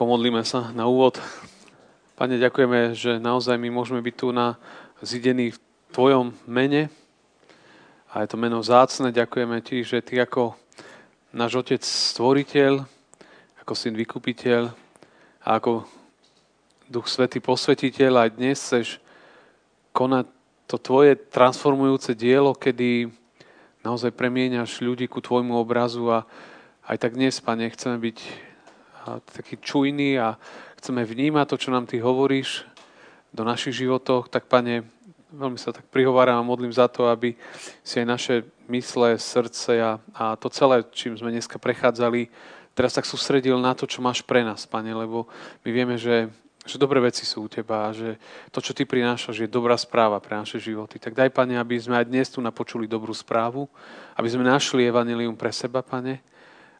Pomodlíme sa na úvod. Pane, ďakujeme, že naozaj my môžeme byť tu na zidení v Tvojom mene. A je to meno zácne. Ďakujeme Ti, že Ty ako náš Otec Stvoriteľ, ako Syn Vykupiteľ a ako Duch Svetý Posvetiteľ aj dnes chceš konať to Tvoje transformujúce dielo, kedy naozaj premieňaš ľudí ku Tvojmu obrazu a aj tak dnes, Pane, chceme byť taký čujný a chceme vnímať to, čo nám Ty hovoríš do našich životoch, tak Pane, veľmi sa tak prihováram a modlím za to, aby si aj naše mysle, srdce a, a to celé, čím sme dneska prechádzali, teraz tak sústredil na to, čo máš pre nás, Pane, lebo my vieme, že, že dobré veci sú u Teba a že to, čo Ty prinášaš, je dobrá správa pre naše životy. Tak daj, Pane, aby sme aj dnes tu napočuli dobrú správu, aby sme našli evanilium pre seba, Pane,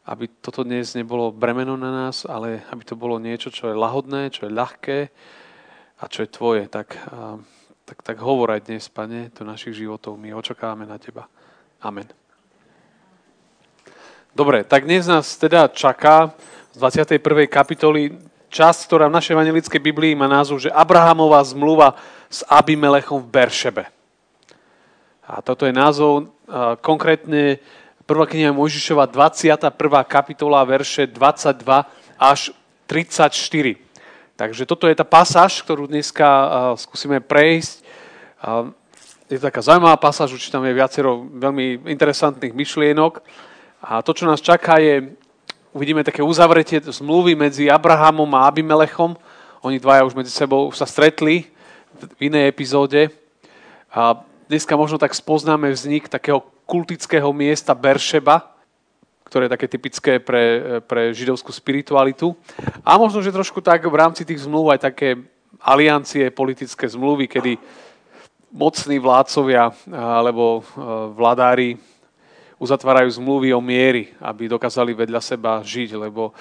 aby toto dnes nebolo bremeno na nás, ale aby to bolo niečo, čo je lahodné, čo je ľahké a čo je tvoje. Tak, tak, tak hovor aj dnes, Pane, do našich životov. My očakávame na Teba. Amen. Dobre, tak dnes nás teda čaká z 21. kapitoly časť, ktorá v našej evangelickej Biblii má názov, že Abrahamová zmluva s Abimelechom v Beršebe. A toto je názov konkrétne Prvá kniha Mojžišova, 21. kapitola, verše 22 až 34. Takže toto je tá pasáž, ktorú dneska skúsime prejsť. Je to taká zaujímavá pasáž, určite tam je viacero veľmi interesantných myšlienok. A to, čo nás čaká, je, uvidíme také uzavretie zmluvy medzi Abrahamom a Abimelechom. Oni dvaja už medzi sebou sa stretli v inej epizóde. A dneska možno tak spoznáme vznik takého kultického miesta Beršeba, ktoré je také typické pre, pre židovskú spiritualitu. A možno, že trošku tak v rámci tých zmluv aj také aliancie, politické zmluvy, kedy mocní vládcovia alebo vladári uzatvárajú zmluvy o miery, aby dokázali vedľa seba žiť, lebo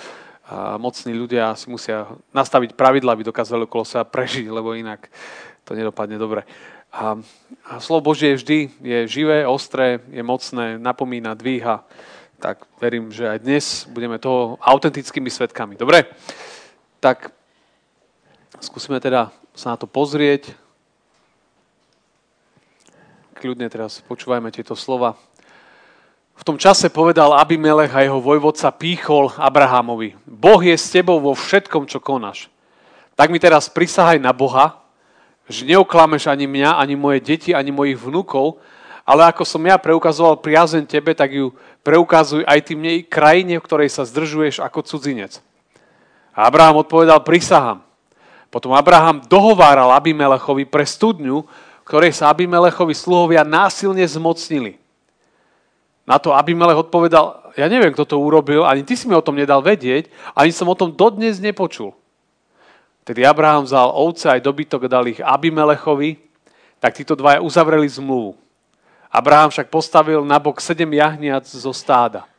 mocní ľudia si musia nastaviť pravidla, aby dokázali okolo seba prežiť, lebo inak to nedopadne dobre. A, a slovo Božie vždy je živé, ostré, je mocné, napomína, dvíha. Tak verím, že aj dnes budeme toho autentickými svetkami. Dobre? Tak skúsime teda sa na to pozrieť. Kľudne teraz počúvajme tieto slova. V tom čase povedal Abimelech a jeho vojvodca pýchol Abrahamovi. Boh je s tebou vo všetkom, čo konáš. Tak mi teraz prisahaj na Boha, že neoklameš ani mňa, ani moje deti, ani mojich vnúkov, ale ako som ja preukazoval priazen tebe, tak ju preukazuj aj tým nej krajine, v ktorej sa zdržuješ ako cudzinec. A Abraham odpovedal, prisahám. Potom Abraham dohováral Abimelechovi pre studňu, ktorej sa Abimelechovi sluhovia násilne zmocnili. Na to Abimelech odpovedal, ja neviem, kto to urobil, ani ty si mi o tom nedal vedieť, ani som o tom dodnes nepočul. Tedy Abraham vzal ovce aj dobytok a dal ich Abimelechovi, tak títo dvaja uzavreli zmluvu. Abraham však postavil na bok sedem jahniac zo stáda.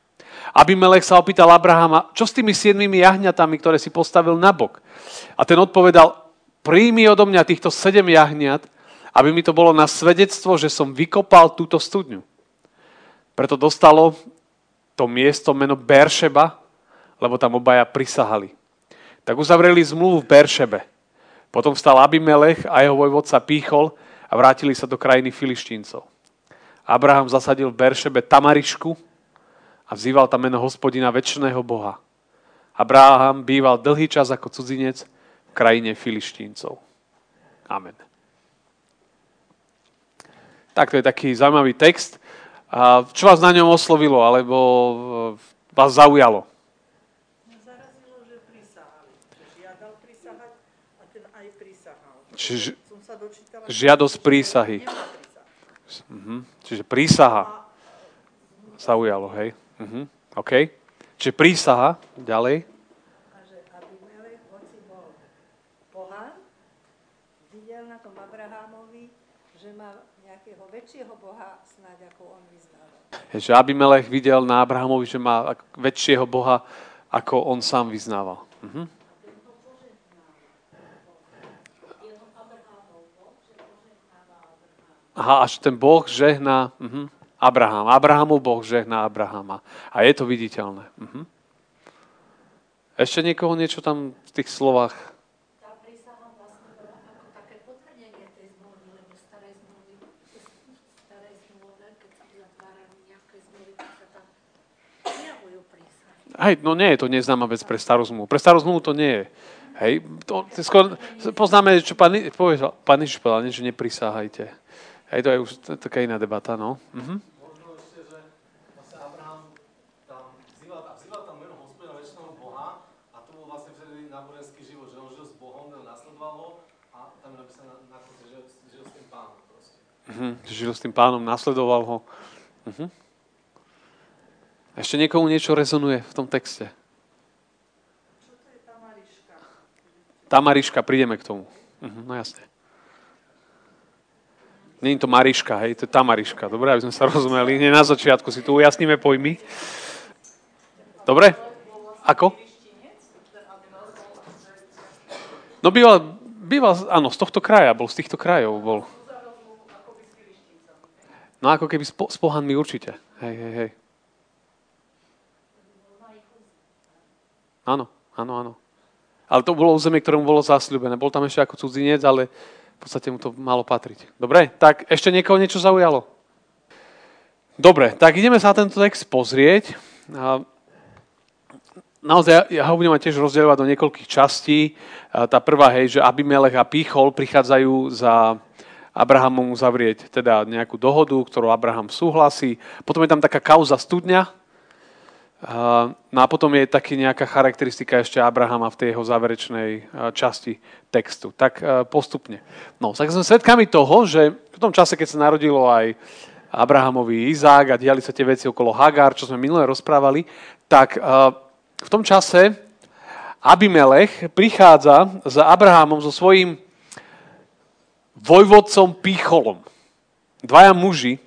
Abimelech sa opýtal Abrahama, čo s tými siedmými jahňatami, ktoré si postavil na bok? A ten odpovedal, príjmi odo mňa týchto sedem jahniat, aby mi to bolo na svedectvo, že som vykopal túto studňu. Preto dostalo to miesto meno Beršeba, lebo tam obaja prisahali tak uzavreli zmluvu v Beršebe. Potom vstal Abimelech a jeho vojvodca Píchol a vrátili sa do krajiny Filištíncov. Abraham zasadil v Beršebe Tamarišku a vzýval tam meno hospodina väčšného Boha. Abraham býval dlhý čas ako cudzinec v krajine Filištíncov. Amen. Tak to je taký zaujímavý text. Čo vás na ňom oslovilo, alebo vás zaujalo? Čiže žiadosť prísahy. Mhm. Čiže prísaha sa ujalo, hej? Mhm. OK. Čiže prísaha, ďalej. že má nejakého väčšieho Boha snáď ako on vyznával. Že Abimelech videl na Abrahamovi, že má väčšieho Boha, ako on sám vyznával. Mhm. Aha, až ten Boh žehná uh-huh, Abraham. Abrahamov Boh žehná Abrahama. A je to viditeľné. Uh-huh. Ešte niekoho niečo tam v tých slovách? Hej, no nie je to neznáma vec pre starú zmluvu. Pre starú zmluvu to nie je. Hej, to, skôr, poznáme, čo pán, povedal, pán Ježiš povedal, nie, že neprisáhajte. Hej, to je už taká iná debata, no. Mhm. On žil s Bohom, on nasledoval ho a tam je napísané na konci, že žil s tým pánom proste. Mhm. Žil s tým pánom, nasledoval ho. Mhm. Ešte niekomu niečo rezonuje v tom texte? Čo to je tá Mariška? Tamariška, prídeme k tomu. Mhm, no jasne. Je to Mariška, hej, to je Tamariška. Dobre, aby sme sa rozumeli. Nie na začiatku si tu ujasníme pojmy. Dobre? Ako? No býval, býval, áno, z tohto kraja, bol z týchto krajov, bol. No ako keby s, po, s pohanmi určite. Hej, hej, hej. Áno, áno, áno. Ale to bolo územie, ktorému bolo zasľúbené. Bol tam ešte ako cudzinec, ale v podstate mu to malo patriť. Dobre, tak ešte niekoho niečo zaujalo? Dobre, tak ideme sa na tento text pozrieť. Naozaj, ja ho budem tiež rozdielovať do niekoľkých častí. Tá prvá, hej, že Abimelech a Píchol prichádzajú za Abrahamom uzavrieť teda nejakú dohodu, ktorú Abraham súhlasí. Potom je tam taká kauza studňa, No a potom je taký nejaká charakteristika ešte Abrahama v tej jeho záverečnej časti textu. Tak uh, postupne. No, tak sme svedkami toho, že v tom čase, keď sa narodilo aj Abrahamovi Izák a diali sa tie veci okolo Hagar, čo sme minulé rozprávali, tak v tom čase Abimelech prichádza za Abrahamom so svojím vojvodcom Pícholom. Dvaja muži,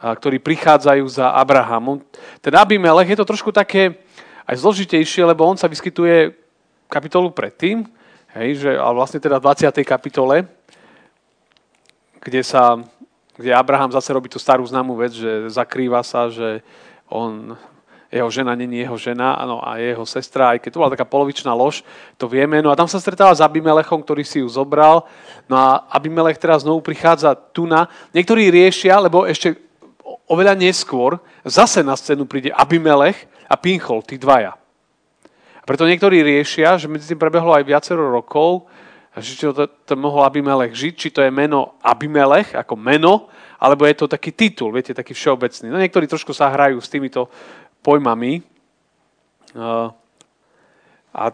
ktorí prichádzajú za Abrahamom. Ten Abimelech je to trošku také aj zložitejšie, lebo on sa vyskytuje kapitolu predtým, hej, že, ale vlastne teda v 20. kapitole, kde, sa, kde Abraham zase robí tú starú známú vec, že zakrýva sa, že on, jeho žena není jeho žena ano, a jeho sestra, aj keď to bola taká polovičná lož, to vieme. No a tam sa stretáva s Abimelechom, ktorý si ju zobral. No a Abimelech teraz znovu prichádza tu na. Niektorí riešia, lebo ešte oveľa neskôr zase na scénu príde Abimelech a Pinchol, tí dvaja. A preto niektorí riešia, že medzi tým prebehlo aj viacero rokov, že či to, to mohol Abimelech žiť, či to je meno Abimelech ako meno, alebo je to taký titul, viete, taký všeobecný. No niektorí trošku sa hrajú s týmito pojmami. A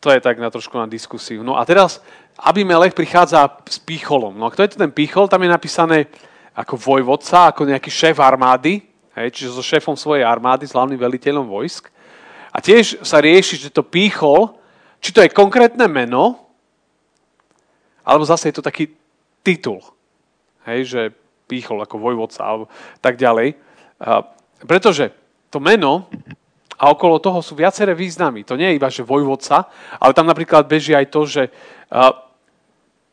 to je tak na trošku na diskusiu. No a teraz Abimelech prichádza s Picholom. No a kto je to ten Pichol? Tam je napísané ako vojvodca, ako nejaký šéf armády, hej, čiže so šéfom svojej armády, s hlavným veliteľom vojsk. A tiež sa rieši, že to pýchol, či to je konkrétne meno, alebo zase je to taký titul. Hej, že pýchol ako vojvodca, alebo tak ďalej. A, pretože to meno a okolo toho sú viaceré významy. To nie je iba, že vojvodca, ale tam napríklad beží aj to, že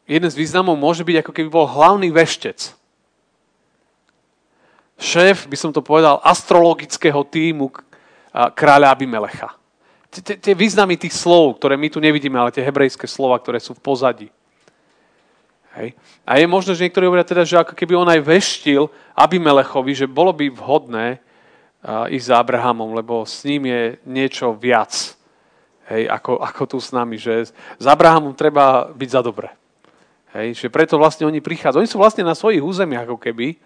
jeden z významov môže byť, ako keby bol hlavný veštec šéf, by som to povedal, astrologického týmu kráľa Abimelecha. Tie významy tých slov, ktoré my tu nevidíme, ale tie hebrejské slova, ktoré sú v pozadí. Hej. A je možné, že niektorí hovoria teda, že ako keby on aj veštil Abimelechovi, že bolo by vhodné ísť za Abrahamom, lebo s ním je niečo viac, hej, ako, ako tu s nami, že s Abrahamom treba byť za dobre. Hej, že preto vlastne oni prichádzajú. Oni sú vlastne na svojich územiach ako keby,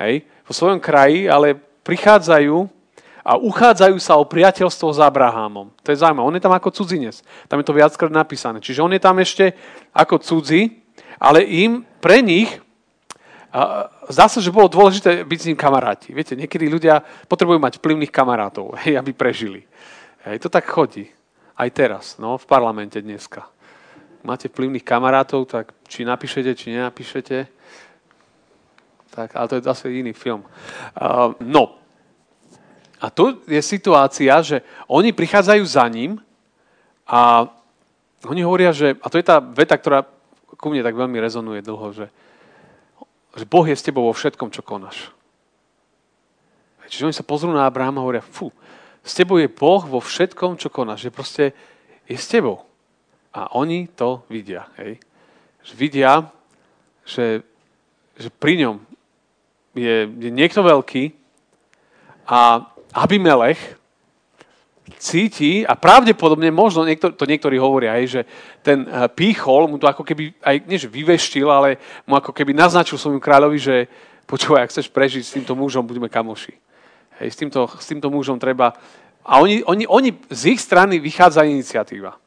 hej, vo svojom kraji, ale prichádzajú a uchádzajú sa o priateľstvo s Abrahamom. To je zaujímavé. On je tam ako cudzinec. Tam je to viackrát napísané. Čiže on je tam ešte ako cudzí, ale im, pre nich, a zdá sa, že bolo dôležité byť s ním kamaráti. Viete, niekedy ľudia potrebujú mať vplyvných kamarátov, hej, aby prežili. Hej, to tak chodí. Aj teraz, no, v parlamente dneska. Máte vplyvných kamarátov, tak či napíšete, či nenapíšete, tak, ale to je zase iný film. Uh, no. A tu je situácia, že oni prichádzajú za ním a oni hovoria, že, a to je tá veta, ktorá ku mne tak veľmi rezonuje dlho, že, že Boh je s tebou vo všetkom, čo konáš. Čiže oni sa pozrú na Abrahama a hovoria, fú, s tebou je Boh vo všetkom, čo konáš. Že proste je s tebou. A oni to vidia. Hej. Že vidia, že, že pri ňom je, je niekto veľký a Abimelech cíti a pravdepodobne možno, niektor, to niektorí hovoria aj, že ten eh, píchol mu to ako keby aj, nie že vyveštil, ale mu ako keby naznačil svojmu kráľovi, že počúvaj, ak chceš prežiť s týmto mužom, budeme kamoši. Hej, s, týmto, s týmto mužom treba... A oni, oni, oni z ich strany vychádza iniciatíva.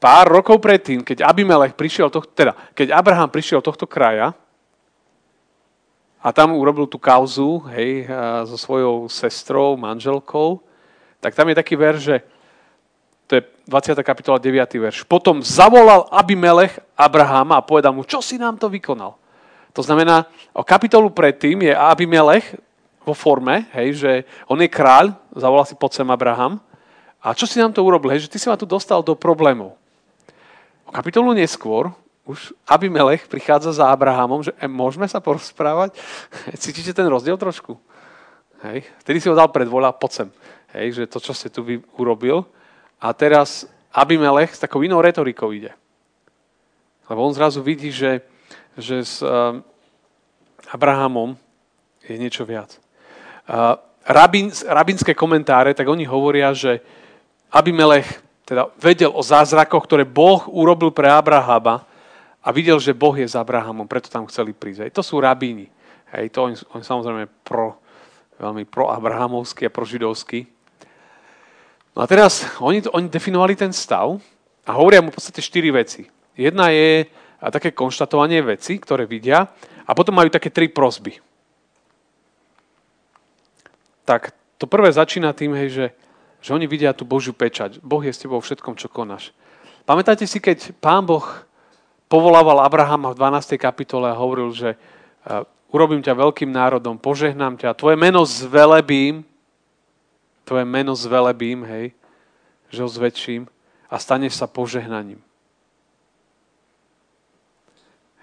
Pár rokov predtým, keď Abimelech prišiel, tohto, teda, keď Abraham prišiel tohto kraja a tam urobil tú kauzu hej, so svojou sestrou, manželkou, tak tam je taký verš, že to je 20. kapitola 9. verš. Potom zavolal Abimelech Abrahama a povedal mu, čo si nám to vykonal? To znamená, o kapitolu predtým je Abimelech vo forme, hej, že on je kráľ, zavolal si pod sem Abraham. A čo si nám to urobil? Hej, že ty si ma tu dostal do problémov. O kapitolu neskôr už Abimelech prichádza za Abrahamom, že e, môžeme sa porozprávať? Cítite ten rozdiel trošku? Hej. Vtedy si ho dal pred pod sem. Hej, že to, čo ste tu vy urobil. A teraz Abimelech s takou inou retorikou ide. Lebo on zrazu vidí, že že s uh, Abrahamom je niečo viac. Uh, rabín, rabínske komentáre, tak oni hovoria, že Abimelech teda vedel o zázrakoch, ktoré Boh urobil pre Abrahama a videl, že Boh je s Abrahamom, preto tam chceli prísť. Hej, to sú rabíni. Hej, to oni, oni samozrejme pro, veľmi pro-abrahamovský a pro-židovský. No a teraz oni, oni definovali ten stav a hovoria mu v podstate štyri veci. Jedna je, také konštatovanie veci, ktoré vidia a potom majú také tri prosby. Tak to prvé začína tým, hej, že, že oni vidia tú Božiu pečať. Boh je s tebou všetkom, čo konáš. Pamätáte si, keď pán Boh povolával Abrahama v 12. kapitole a hovoril, že uh, urobím ťa veľkým národom, požehnám ťa, tvoje meno zvelebím, tvoje meno zvelebím, hej, že ho zväčším a staneš sa požehnaním.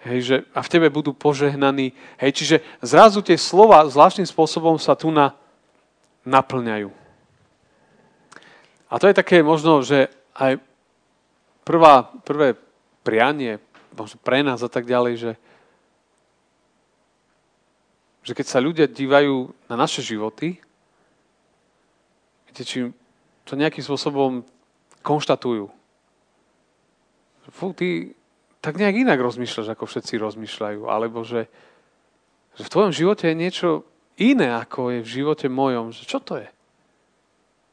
Hej, že, a v tebe budú požehnaní. Hej, čiže zrazu tie slova zvláštnym spôsobom sa tu na, naplňajú. A to je také možno, že aj prvá, prvé prianie, možno pre nás a tak ďalej, že, že keď sa ľudia dívajú na naše životy, viete, či to nejakým spôsobom konštatujú. Fú, ty, tak nejak inak rozmýšľaš, ako všetci rozmýšľajú. Alebo že, že v tvojom živote je niečo iné, ako je v živote mojom. Že čo to je?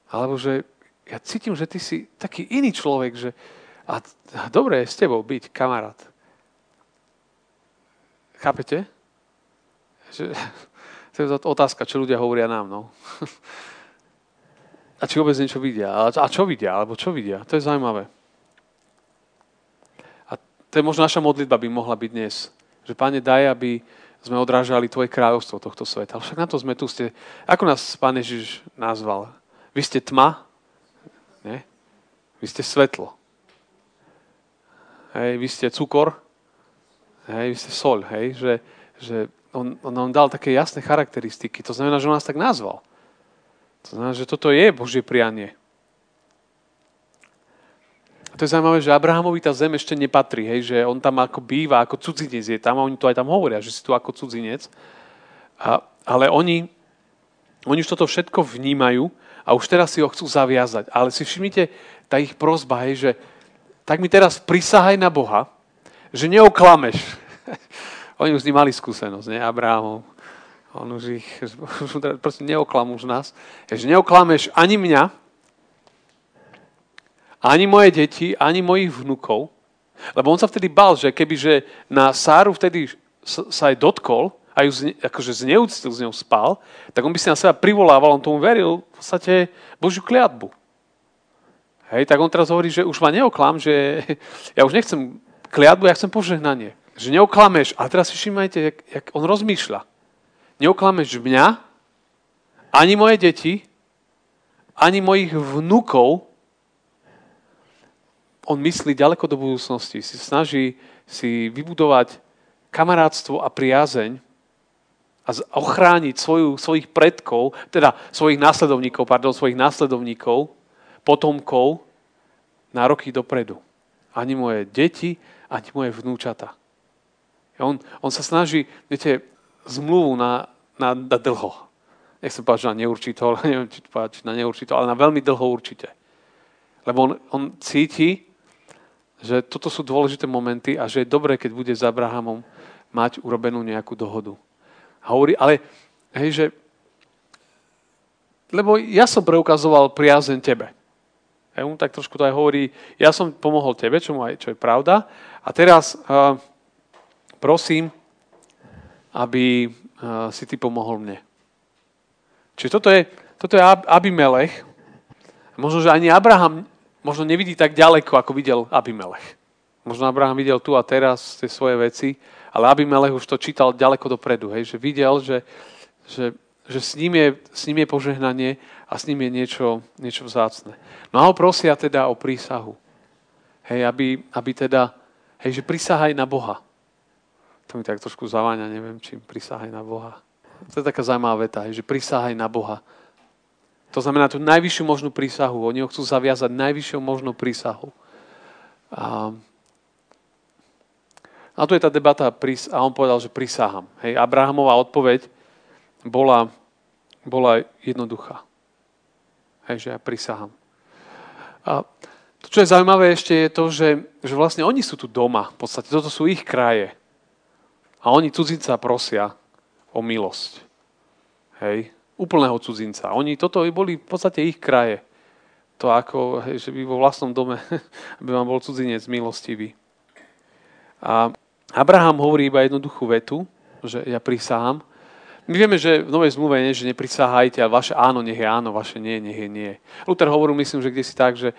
Alebo že ja cítim, že ty si taký iný človek, že a, a dobre je s tebou byť kamarát. Chápete? Že, to je otázka, čo ľudia hovoria nám. No. A či vôbec niečo vidia. A čo vidia? Alebo čo vidia? To je zaujímavé to je možno naša modlitba by mohla byť dnes. Že, Pane, daj, aby sme odrážali Tvoje kráľovstvo tohto sveta. Ale však na to sme tu. Ste, ako nás Pán Ježiš nazval? Vy ste tma, ne? Vy ste svetlo. Hej, vy ste cukor, hej, vy ste sol, hej, že, že on, on nám dal také jasné charakteristiky. To znamená, že on nás tak nazval. To znamená, že toto je Božie prianie to je zaujímavé, že Abrahamovi tá zem ešte nepatrí, hej, že on tam ako býva, ako cudzinec je tam a oni to aj tam hovoria, že si tu ako cudzinec. A, ale oni, oni už toto všetko vnímajú a už teraz si ho chcú zaviazať. Ale si všimnite, tá ich prozba, hej, že tak mi teraz prisahaj na Boha, že neoklameš. oni už s mali skúsenosť, ne, Abrahamov. On už ich, proste neoklam už nás. Že neoklameš ani mňa, ani moje deti, ani mojich vnukov. Lebo on sa vtedy bal, že kebyže na Sáru vtedy sa aj dotkol, a ju zne, akože zneúctil, s ňou spal, tak on by si na seba privolával, on tomu veril v podstate Božiu kliatbu. Hej, tak on teraz hovorí, že už ma neoklam, že ja už nechcem kliatbu, ja chcem požehnanie. Že neoklameš, ale teraz si všimajte, jak, jak on rozmýšľa. Neoklameš mňa, ani moje deti, ani mojich vnukov, on myslí ďaleko do budúcnosti, si snaží si vybudovať kamarátstvo a priazeň a ochrániť svoju, svojich predkov, teda svojich následovníkov, pardon, svojich následovníkov, potomkov na roky dopredu. Ani moje deti, ani moje vnúčata. On, on sa snaží, viete, zmluvu na, na, na dlho. Nechcem že na neurčito, ale neviem, či povedať, na neurčito, ale na veľmi dlho určite. Lebo on, on cíti, že toto sú dôležité momenty a že je dobré, keď bude s Abrahamom mať urobenú nejakú dohodu. A hovorí, ale hej, že lebo ja som preukazoval priazeň tebe. Hej, on tak trošku to aj hovorí, ja som pomohol tebe, čo, aj, čo je pravda. A teraz uh, prosím, aby uh, si ty pomohol mne. Čiže toto je, toto je Abimelech. Možno, že ani Abraham možno nevidí tak ďaleko, ako videl Abimelech. Možno Abraham videl tu a teraz tie svoje veci, ale Abimelech už to čítal ďaleko dopredu, hej, že videl, že, že, že s, ním je, s ním je požehnanie a s ním je niečo, niečo vzácne. No a ho prosia teda o prísahu. Hej, aby, aby teda, hej, že prisahaj na Boha. To mi tak trošku zaváňa, neviem, čím prisahaj na Boha. To je taká zaujímavá veta, hej, že prisahaj na Boha. To znamená tú najvyššiu možnú prísahu. Oni ho chcú zaviazať najvyššou možnou prísahu. A a tu je tá debata a on povedal, že prisahám. Hej, Abrahamová odpoveď bola, bola jednoduchá. Hej, že ja prisahám. A to, čo je zaujímavé ešte, je to, že, že vlastne oni sú tu doma. V podstate toto sú ich kraje. A oni cudzinca prosia o milosť. Hej, úplného cudzinca. Oni, toto boli v podstate ich kraje. To ako, hej, že by vo vlastnom dome, aby vám bol cudzinec milostivý. A Abraham hovorí iba jednoduchú vetu, že ja prisahám. My vieme, že v Novej zmluve nie, že neprisahajte a vaše áno nech je áno, vaše nie nech je nie. Luther hovoril, myslím, že kde si tak, že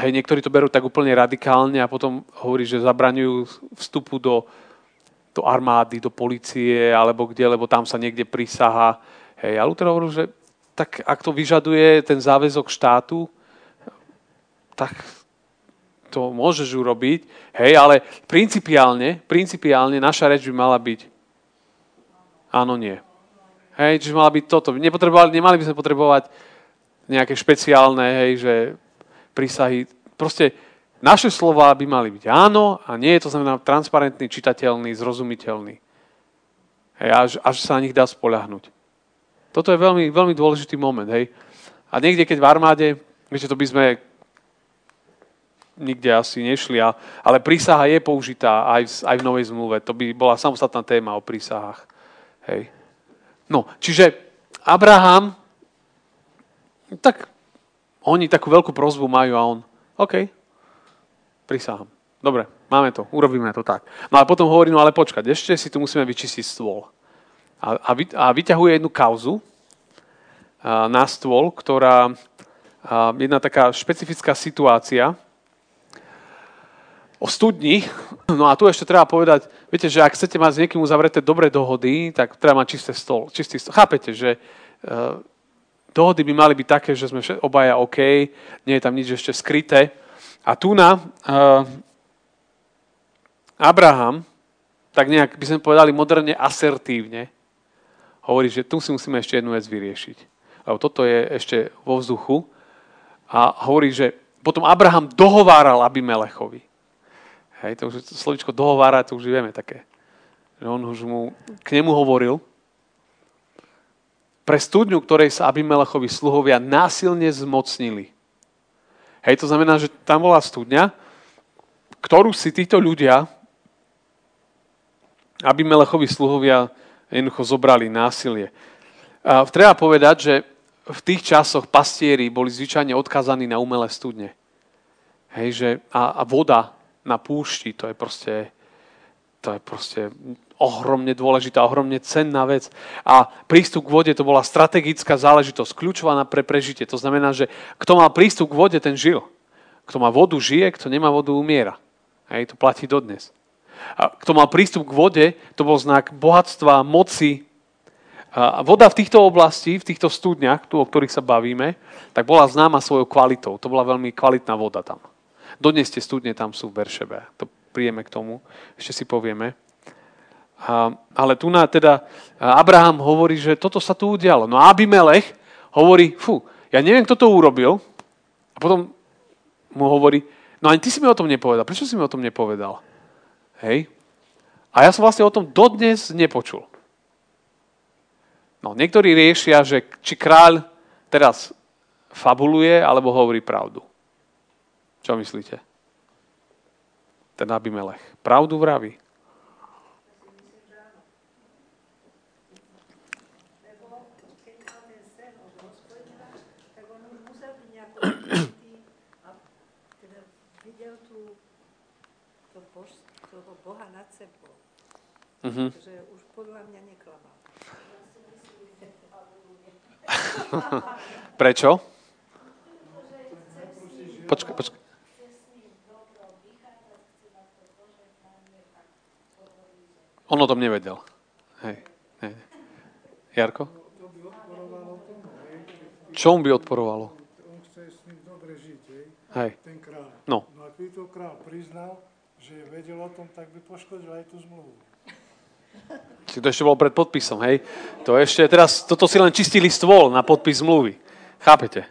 hej, niektorí to berú tak úplne radikálne a potom hovorí, že zabraňujú vstupu do, do armády, do policie alebo kde, lebo tam sa niekde prisaha. Hej, a Luther hovoril, že tak ak to vyžaduje ten záväzok štátu, tak to môžeš urobiť, hej, ale principiálne, principiálne naša reč by mala byť áno, nie. Hej, čiže mala byť toto. Nepotrebovali, nemali by sme potrebovať nejaké špeciálne, hej, že prísahy. Proste naše slova by mali byť áno a nie, to znamená transparentný, čitateľný, zrozumiteľný. Hej, až, až sa na nich dá spoľahnúť. Toto je veľmi, veľmi dôležitý moment, hej. A niekde, keď v armáde, viete, to by sme nikde asi nešli, ale prísaha je použitá aj v, aj v Novej zmluve. To by bola samostatná téma o prísahách. Hej. No, čiže Abraham, tak oni takú veľkú prozbu majú a on, OK, prísahám. Dobre, máme to, urobíme to tak. No a potom hovorí, no ale počkať, ešte si tu musíme vyčistiť stôl. A, a, a vyťahuje jednu kauzu a, na stôl, ktorá, a, jedna taká špecifická situácia, o studni. No a tu ešte treba povedať, viete, že ak chcete mať s niekým uzavreté dobré dohody, tak treba mať čisté stôl, čistý stôl. Chápete, že uh, dohody by mali byť také, že sme obaja OK, nie je tam nič ešte skryté. A tu na uh, Abraham, tak nejak by sme povedali moderne asertívne, hovorí, že tu si musíme ešte jednu vec vyriešiť. Lebo toto je ešte vo vzduchu. A hovorí, že potom Abraham dohováral Abimelechovi. Hej, to už to slovičko dohovára, to už vieme také. Že on už mu, k nemu hovoril. Pre studňu, ktorej sa Abimelechovi sluhovia násilne zmocnili. Hej, to znamená, že tam bola studňa, ktorú si títo ľudia, Abimelechovi sluhovia jednoducho zobrali násilie. A treba povedať, že v tých časoch pastieri boli zvyčajne odkazaní na umelé studne. Hej, že, a, a voda na púšti, to je proste, to je proste ohromne dôležitá, ohromne cenná vec. A prístup k vode to bola strategická záležitosť, kľúčová pre prežitie. To znamená, že kto mal prístup k vode, ten žil. Kto má vodu, žije, kto nemá vodu, umiera. Hej, to platí dodnes. A kto mal prístup k vode, to bol znak bohatstva, moci. A voda v týchto oblasti, v týchto studniach, tu, o ktorých sa bavíme, tak bola známa svojou kvalitou. To bola veľmi kvalitná voda tam. Dodnes tie studne tam sú v Beršebe. To príjeme k tomu, ešte si povieme. A, ale tu na teda Abraham hovorí, že toto sa tu udialo. No a Abimelech hovorí, fú, ja neviem, kto to urobil. A potom mu hovorí, no ani ty si mi o tom nepovedal. Prečo si mi o tom nepovedal? Hej. A ja som vlastne o tom dodnes nepočul. No, niektorí riešia, že či kráľ teraz fabuluje, alebo hovorí pravdu. Čo myslíte? Ten Abimelech. Pravdu vraví. Uh-huh. Že už podľa mňa neklamal. Prečo? Počkaj, počkaj. On o tom nevedel. Hej. Hej. Jarko? Čo on by odporovalo? On chce s ním dobre žiť, hej? Hej. Ten kráľ. No. No a keď to kráľ priznal, že vedel o tom, tak by poškodil aj tú zmluvu. To ešte bolo pred podpisom, hej? To ešte, teraz, toto si len čistili stôl na podpis zmluvy. Chápete?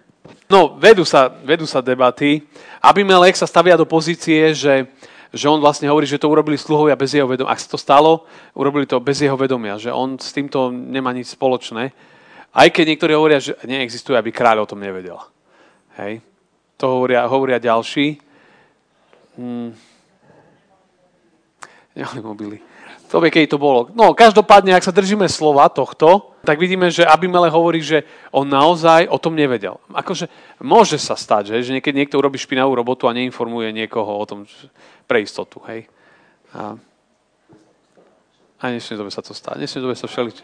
No, vedú sa, vedú sa debaty. Abimelech sa stavia do pozície, že, že on vlastne hovorí, že to urobili sluhovia bez jeho vedomia. Ak sa to stalo, urobili to bez jeho vedomia, že on s týmto nemá nič spoločné. Aj keď niektorí hovoria, že neexistuje, aby kráľ o tom nevedel. Hej? To hovoria, hovoria ďalší. Hmm. Nemali mobily. To vie, keď to bolo. No, každopádne, ak sa držíme slova tohto, tak vidíme, že Abimele hovorí, že on naozaj o tom nevedel. Akože môže sa stať, že, že niekedy niekto urobí špinavú robotu a neinformuje niekoho o tom pre istotu. Hej. A, a dnešnej dobe sa to stá. Dnešnej dobe sa všelič.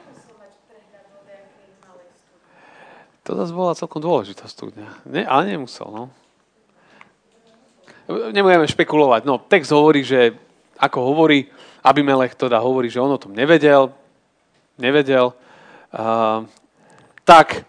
To zase bola celkom dôležitá studňa. Ne, ale nemusel, no. Nebudeme špekulovať. No, text hovorí, že ako hovorí, Abimelech teda hovorí, že on o tom nevedel, nevedel, uh, tak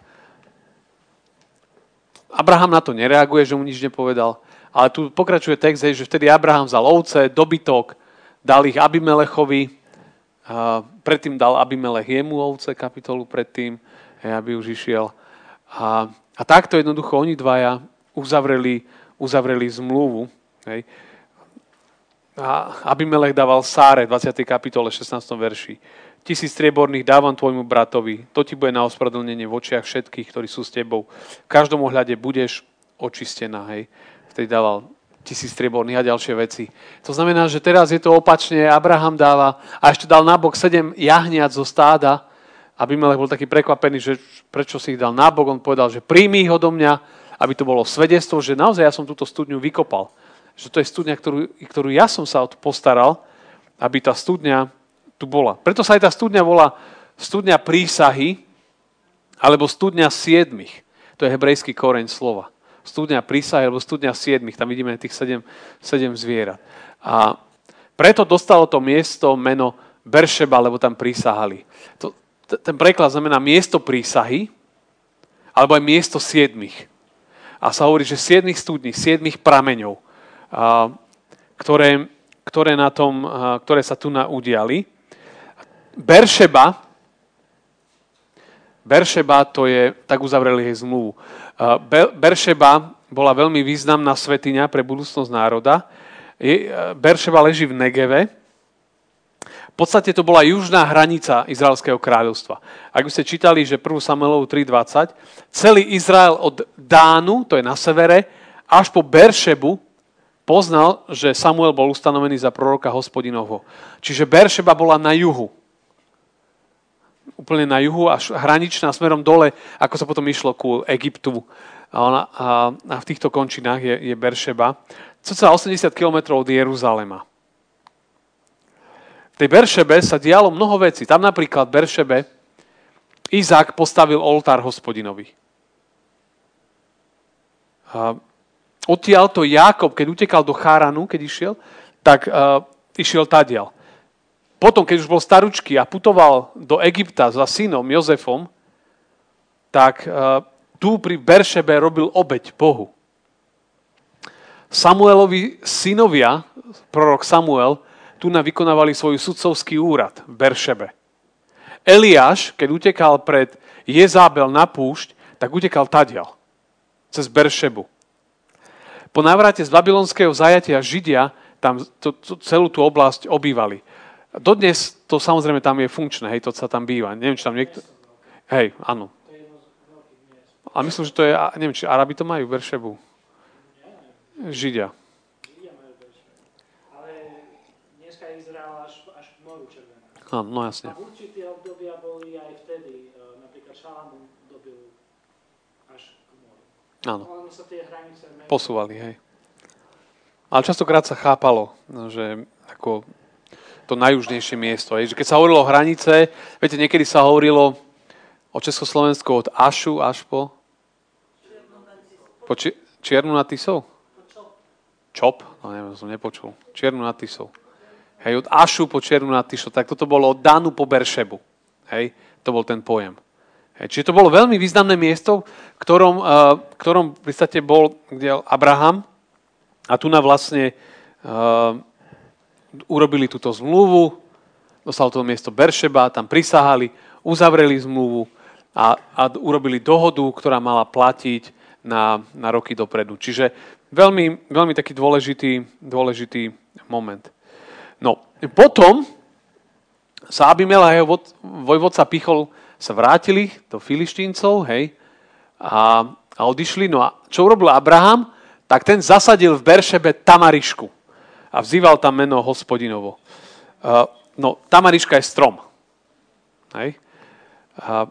Abraham na to nereaguje, že mu nič nepovedal, ale tu pokračuje text, že vtedy Abraham vzal ovce, dobytok, dal ich Abimelechovi, uh, predtým dal Abimelech jemu ovce, kapitolu predtým, aby už išiel. A, a takto jednoducho oni dvaja uzavreli, uzavreli zmluvu. Hej. A Abimelech dával Sáre, 20. kapitole, 16. verši. Tisíc strieborných dávam tvojmu bratovi, to ti bude na ospravedlnenie v očiach všetkých, ktorí sú s tebou. V každom ohľade budeš očistená, hej. Vtedy dával tisíc strieborných a ďalšie veci. To znamená, že teraz je to opačne, Abraham dáva a ešte dal nabok sedem jahniat zo stáda. Abimelech bol taký prekvapený, že prečo si ich dal nabok. On povedal, že príjmi ich odo mňa, aby to bolo svedectvo, že naozaj ja som túto studňu vykopal že to je studňa, ktorú, ktorú ja som sa postaral, aby tá studňa tu bola. Preto sa aj tá studňa volá studňa prísahy, alebo studňa siedmých. To je hebrejský koreň slova. Studňa prísahy, alebo studňa siedmých. Tam vidíme tých sedem, sedem zvierat. A preto dostalo to miesto meno Beršeba, lebo tam prísahali. To, ten preklad znamená miesto prísahy, alebo aj miesto siedmých. A sa hovorí, že siedmých studní, siedmých prameňov ktoré, ktoré, na tom, ktoré sa tu udiali. Beršeba, Beršeba to je, tak uzavreli jej zmluvu. Beršeba bola veľmi významná svetiňa pre budúcnosť národa. Beršeba leží v Negeve. V podstate to bola južná hranica Izraelského kráľovstva. Ak by ste čítali, že 1. Samuelov 3.20, celý Izrael od Dánu, to je na severe, až po Beršebu, poznal, že Samuel bol ustanovený za proroka hospodinovho. Čiže Beršeba bola na juhu. Úplne na juhu, až hraničná smerom dole, ako sa potom išlo ku Egyptu. A, ona, a, a v týchto končinách je, je Beršeba. Coca 80 km od Jeruzalema. V tej Beršebe sa dialo mnoho vecí. Tam napríklad Beršebe Izák postavil oltár hospodinovi. A Odtiaľto Jákob, keď utekal do Cháranu, keď išiel, tak uh, išiel tadiaľ. Potom, keď už bol staručky a putoval do Egypta za synom Jozefom, tak uh, tu pri Beršebe robil obeď Bohu. Samuelovi synovia, prorok Samuel, tu na vykonávali svoj sudcovský úrad v Beršebe. Eliáš, keď utekal pred Jezábel na púšť, tak utekal tadiaľ, cez Beršebu. Po návrate z babylonského zajatia Židia tam to, to, celú tú oblasť obývali. Dodnes to samozrejme tam je funkčné, hej, to sa tam býva. Neviem, či tam niekto... Hej, áno. A myslím, že to je, neviem, či Arabi to majú, Beršebu. Židia. Áno, no jasne. A v určité obdobia boli aj vtedy, e, napríklad Šalamún dobil až k moru. Áno. Posúvali, hej. Ale častokrát sa chápalo, že ako to najjužnejšie miesto. Hej. Keď sa hovorilo o hranice, viete, niekedy sa hovorilo o Československu od Ašu až po, po či, Čiernu nad Tisou? Čop? No neviem, som nepočul. Čiernu nad Tisou. Hej, od Ašu po Čiernu nad Tisou. Tak toto bolo od Danu po Beršebu. Hej, to bol ten pojem. Čiže to bolo veľmi významné miesto, ktorom, uh, ktorom v podstate bol kde Abraham a tu na vlastne uh, urobili túto zmluvu, dostalo to miesto Beršeba, tam prisahali, uzavreli zmluvu a, a urobili dohodu, ktorá mala platiť na, na roky dopredu. Čiže veľmi, veľmi taký dôležitý, dôležitý moment. No, potom sa Abimel a jeho vojvodca Pichol sa vrátili do Filištíncov, hej, a, a odišli. No a čo urobil Abraham? Tak ten zasadil v Beršebe tamarišku a vzýval tam meno hospodinovo. Uh, no, tamariška je strom. Hej. Uh,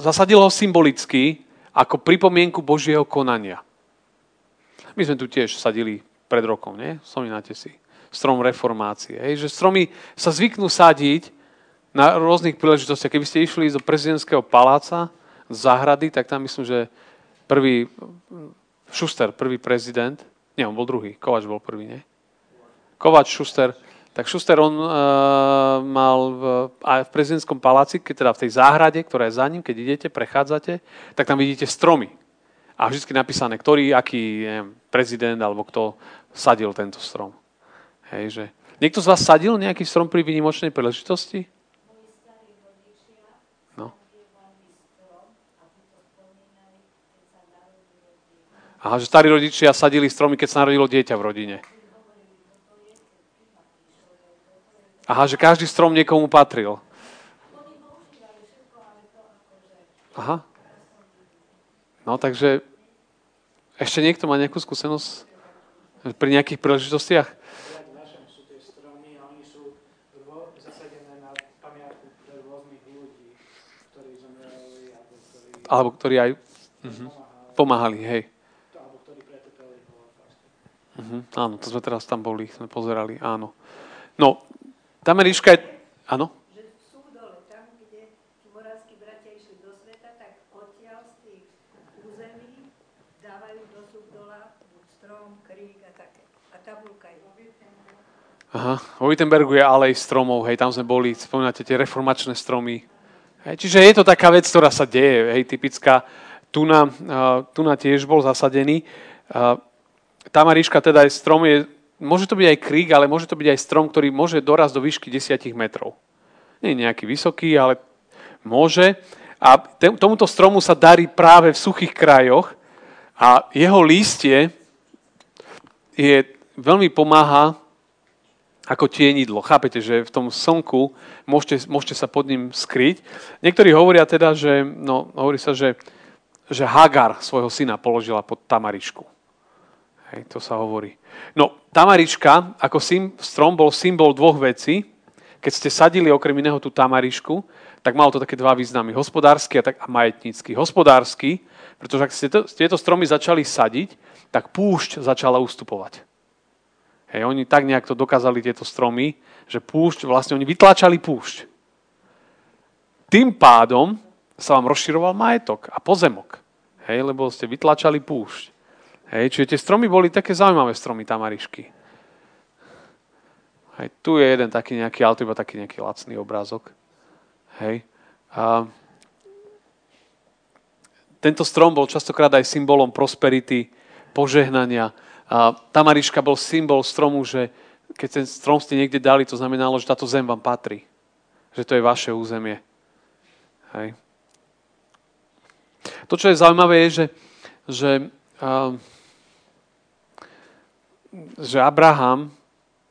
zasadil ho symbolicky ako pripomienku Božieho konania. My sme tu tiež sadili pred rokom, nie? Spomínate si. Strom reformácie. Hej? Že stromy sa zvyknú sadiť na rôznych príležitostiach. Keby ste išli do prezidentského paláca, z záhrady, tak tam myslím, že prvý Šuster, prvý prezident, nie, on bol druhý, Kovač bol prvý, nie? Kovač, Šuster. Tak Šuster, on uh, mal v, aj v prezidentskom paláci, keď teda v tej záhrade, ktorá je za ním, keď idete, prechádzate, tak tam vidíte stromy. A vždy napísané, ktorý, aký neviem, prezident alebo kto sadil tento strom. Hej, že... Niekto z vás sadil nejaký strom pri výnimočnej príležitosti? Aha, že starí rodičia sadili stromy, keď sa narodilo dieťa v rodine. Aha, že každý strom niekomu patril. Aha. No, takže ešte niekto má nejakú skúsenosť pri nejakých príležitostiach? Alebo ktorí aj uh-huh, pomáhali, hej. Uh-huh, áno, to sme teraz tam boli, sme pozerali, áno. No, tá Mariška je... Áno? Aha, vo Wittenbergu je alej stromov, hej, tam sme boli, spomínate tie reformačné stromy. Hej, čiže je to taká vec, ktorá sa deje, hej, typická. Tuna, uh, tuna tiež bol zasadený. Uh, tá Mariška teda je strom, je Môže to byť aj krík, ale môže to byť aj strom, ktorý môže dorazť do výšky 10 metrov. Nie je nejaký vysoký, ale môže. A tomuto stromu sa darí práve v suchých krajoch a jeho lístie je, veľmi pomáha ako tienidlo. Chápete, že v tom slnku môžete, môžete sa pod ním skryť. Niektorí hovoria teda, že, no, hovorí sa, že, že Hagar svojho syna položila pod tamarišku. Hej, to sa hovorí. No, tamariška ako sim, strom bol symbol dvoch vecí. Keď ste sadili okrem iného tú tamarišku, tak malo to také dva významy. Hospodársky a, tak, a majetnícky. Hospodársky, pretože ak ste to, tieto stromy začali sadiť, tak púšť začala ustupovať. Hej, oni tak nejak to dokázali, tieto stromy, že púšť, vlastne oni vytláčali púšť. Tým pádom sa vám rozširoval majetok a pozemok. Hej, lebo ste vytlačali púšť. Hej, čiže tie stromy boli také zaujímavé stromy tamarišky. Hej, tu je jeden taký nejaký, ale to iba taký nejaký lacný obrázok. Hej. A tento strom bol častokrát aj symbolom prosperity, požehnania. A tamariška bol symbol stromu, že keď ten strom ste niekde dali, to znamenalo, že táto zem vám patrí. Že to je vaše územie. Hej. To, čo je zaujímavé, je, že, že, uh, že Abraham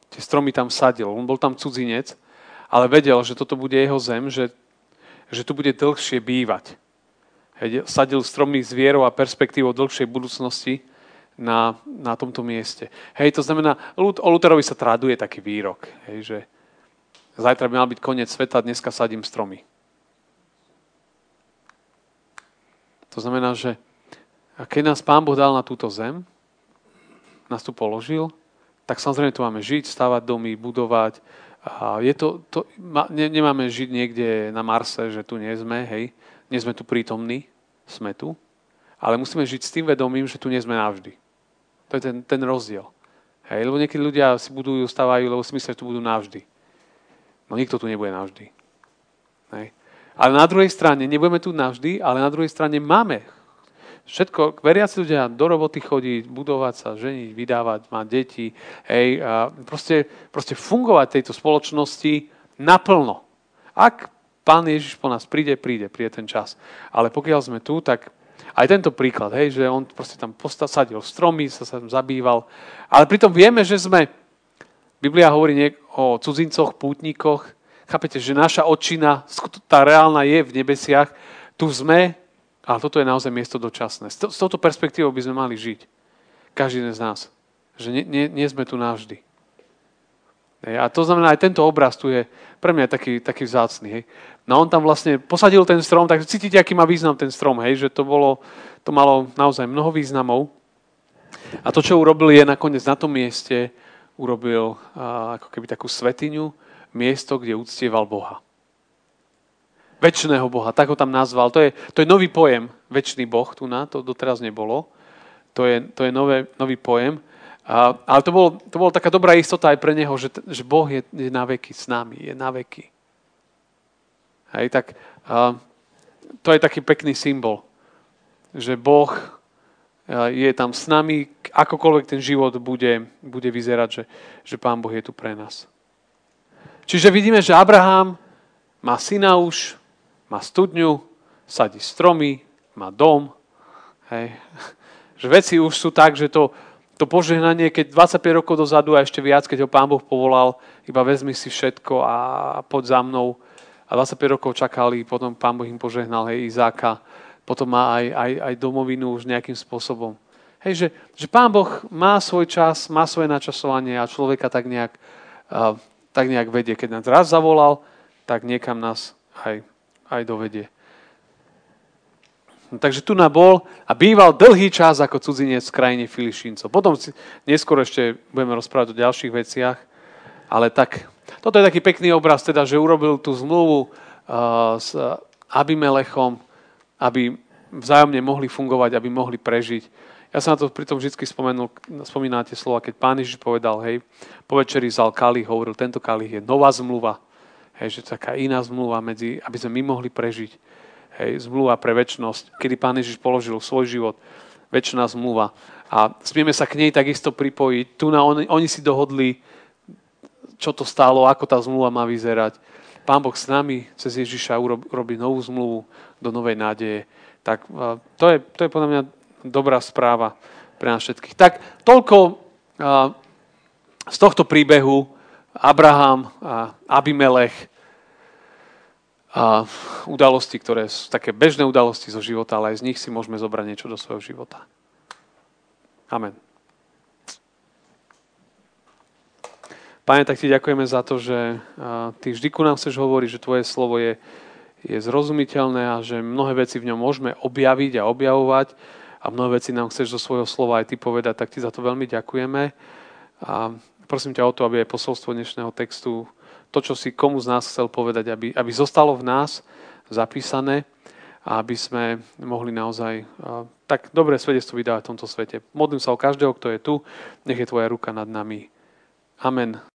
tie stromy tam sadil. On bol tam cudzinec, ale vedel, že toto bude jeho zem, že, že tu bude dlhšie bývať. Hej, sadil stromy s vierou a perspektívou dlhšej budúcnosti na, na tomto mieste. Hej, to znamená, o Luterovi sa traduje taký výrok, hej, že zajtra by mal byť koniec sveta, dneska sadím stromy. To znamená, že keď nás Pán Boh dal na túto zem, nás tu položil, tak samozrejme tu máme žiť, stavať domy, budovať. A je to, to, ne, nemáme žiť niekde na Marse, že tu nie sme, hej, nie sme tu prítomní, sme tu, ale musíme žiť s tým vedomím, že tu nie sme navždy. To je ten, ten rozdiel. Hej, lebo niekedy ľudia si budujú, stávajú, lebo si myslia, že tu budú navždy. No nikto tu nebude navždy. Hej. Ale na druhej strane, nebudeme tu navždy, ale na druhej strane máme všetko, veriaci ľudia do roboty chodiť, budovať sa, ženiť, vydávať, mať deti, hej, a proste, proste fungovať tejto spoločnosti naplno. Ak Pán Ježiš po nás príde, príde, príde ten čas. Ale pokiaľ sme tu, tak aj tento príklad, hej, že on proste tam posadil stromy, sa tam zabýval. Ale pritom vieme, že sme, Biblia hovorí o cudzincoch, pútnikoch, Chápete, že naša očina, tá reálna je v nebesiach, tu sme, ale toto je naozaj miesto dočasné. S touto perspektívou by sme mali žiť. Každý z nás. Že nie, nie, nie sme tu navždy. A to znamená, aj tento obraz tu je pre mňa taký, taký vzácný. Hej. No on tam vlastne posadil ten strom, tak cítite, aký má význam ten strom, hej, že to, bolo, to malo naozaj mnoho významov. A to, čo urobil, je nakoniec na tom mieste, urobil a, ako keby takú svetiňu, miesto, kde uctieval Boha. Večného Boha, tak ho tam nazval. To je, to je nový pojem, väčší Boh, tu na, to doteraz nebolo. To je, to je nové, nový pojem. A, ale to bolo, to bolo taká dobrá istota aj pre neho, že, že Boh je, je na veky s nami, je na veky. Hej, tak a, to je taký pekný symbol, že Boh je tam s nami, akokoľvek ten život bude, bude vyzerať, že, že Pán Boh je tu pre nás. Čiže vidíme, že Abraham má syna už, má studňu, sadí stromy, má dom. Hej. Že veci už sú tak, že to, to požehnanie, keď 25 rokov dozadu a ešte viac, keď ho Pán Boh povolal, iba vezmi si všetko a poď za mnou. A 25 rokov čakali, potom Pán Boh im požehnal hej, Izáka, potom má aj, aj, aj domovinu už nejakým spôsobom. Hej, že, že Pán Boh má svoj čas, má svoje načasovanie a človeka tak nejak uh, tak nejak vedie. Keď nás raz zavolal, tak niekam nás aj, aj dovedie. No, takže tu bol a býval dlhý čas ako cudzinec v krajine Filišíncov. Potom si, neskôr ešte budeme rozprávať o ďalších veciach, ale tak, toto je taký pekný obraz, teda, že urobil tú zmluvu uh, s Abimelechom, aby vzájomne mohli fungovať, aby mohli prežiť. Ja som na to pritom vždy spomenul, spomínate slova, keď pán Ježiš povedal, hej, po večeri zal kalich, hovoril, tento kalich je nová zmluva, hej, že taká iná zmluva, medzi, aby sme my mohli prežiť. Hej, zmluva pre väčnosť, kedy pán Ježiš položil svoj život, väčšiná zmluva. A smieme sa k nej takisto pripojiť. Tu na oni, oni si dohodli, čo to stálo, ako tá zmluva má vyzerať. Pán Boh s nami cez Ježiša urobí novú zmluvu do novej nádeje. Tak to je, to je podľa mňa dobrá správa pre nás všetkých. Tak toľko z tohto príbehu Abraham a Abimelech a udalosti, ktoré sú také bežné udalosti zo života, ale aj z nich si môžeme zobrať niečo do svojho života. Amen. Pane, tak ti ďakujeme za to, že ty vždy ku nám chceš hovoriť, že tvoje slovo je, je zrozumiteľné a že mnohé veci v ňom môžeme objaviť a objavovať a mnohé veci nám chceš zo svojho slova aj ty povedať, tak ti za to veľmi ďakujeme. A prosím ťa o to, aby aj posolstvo dnešného textu, to, čo si komu z nás chcel povedať, aby, aby zostalo v nás zapísané a aby sme mohli naozaj tak dobré svedectvo vydávať v tomto svete. Modlím sa o každého, kto je tu, nech je tvoja ruka nad nami. Amen.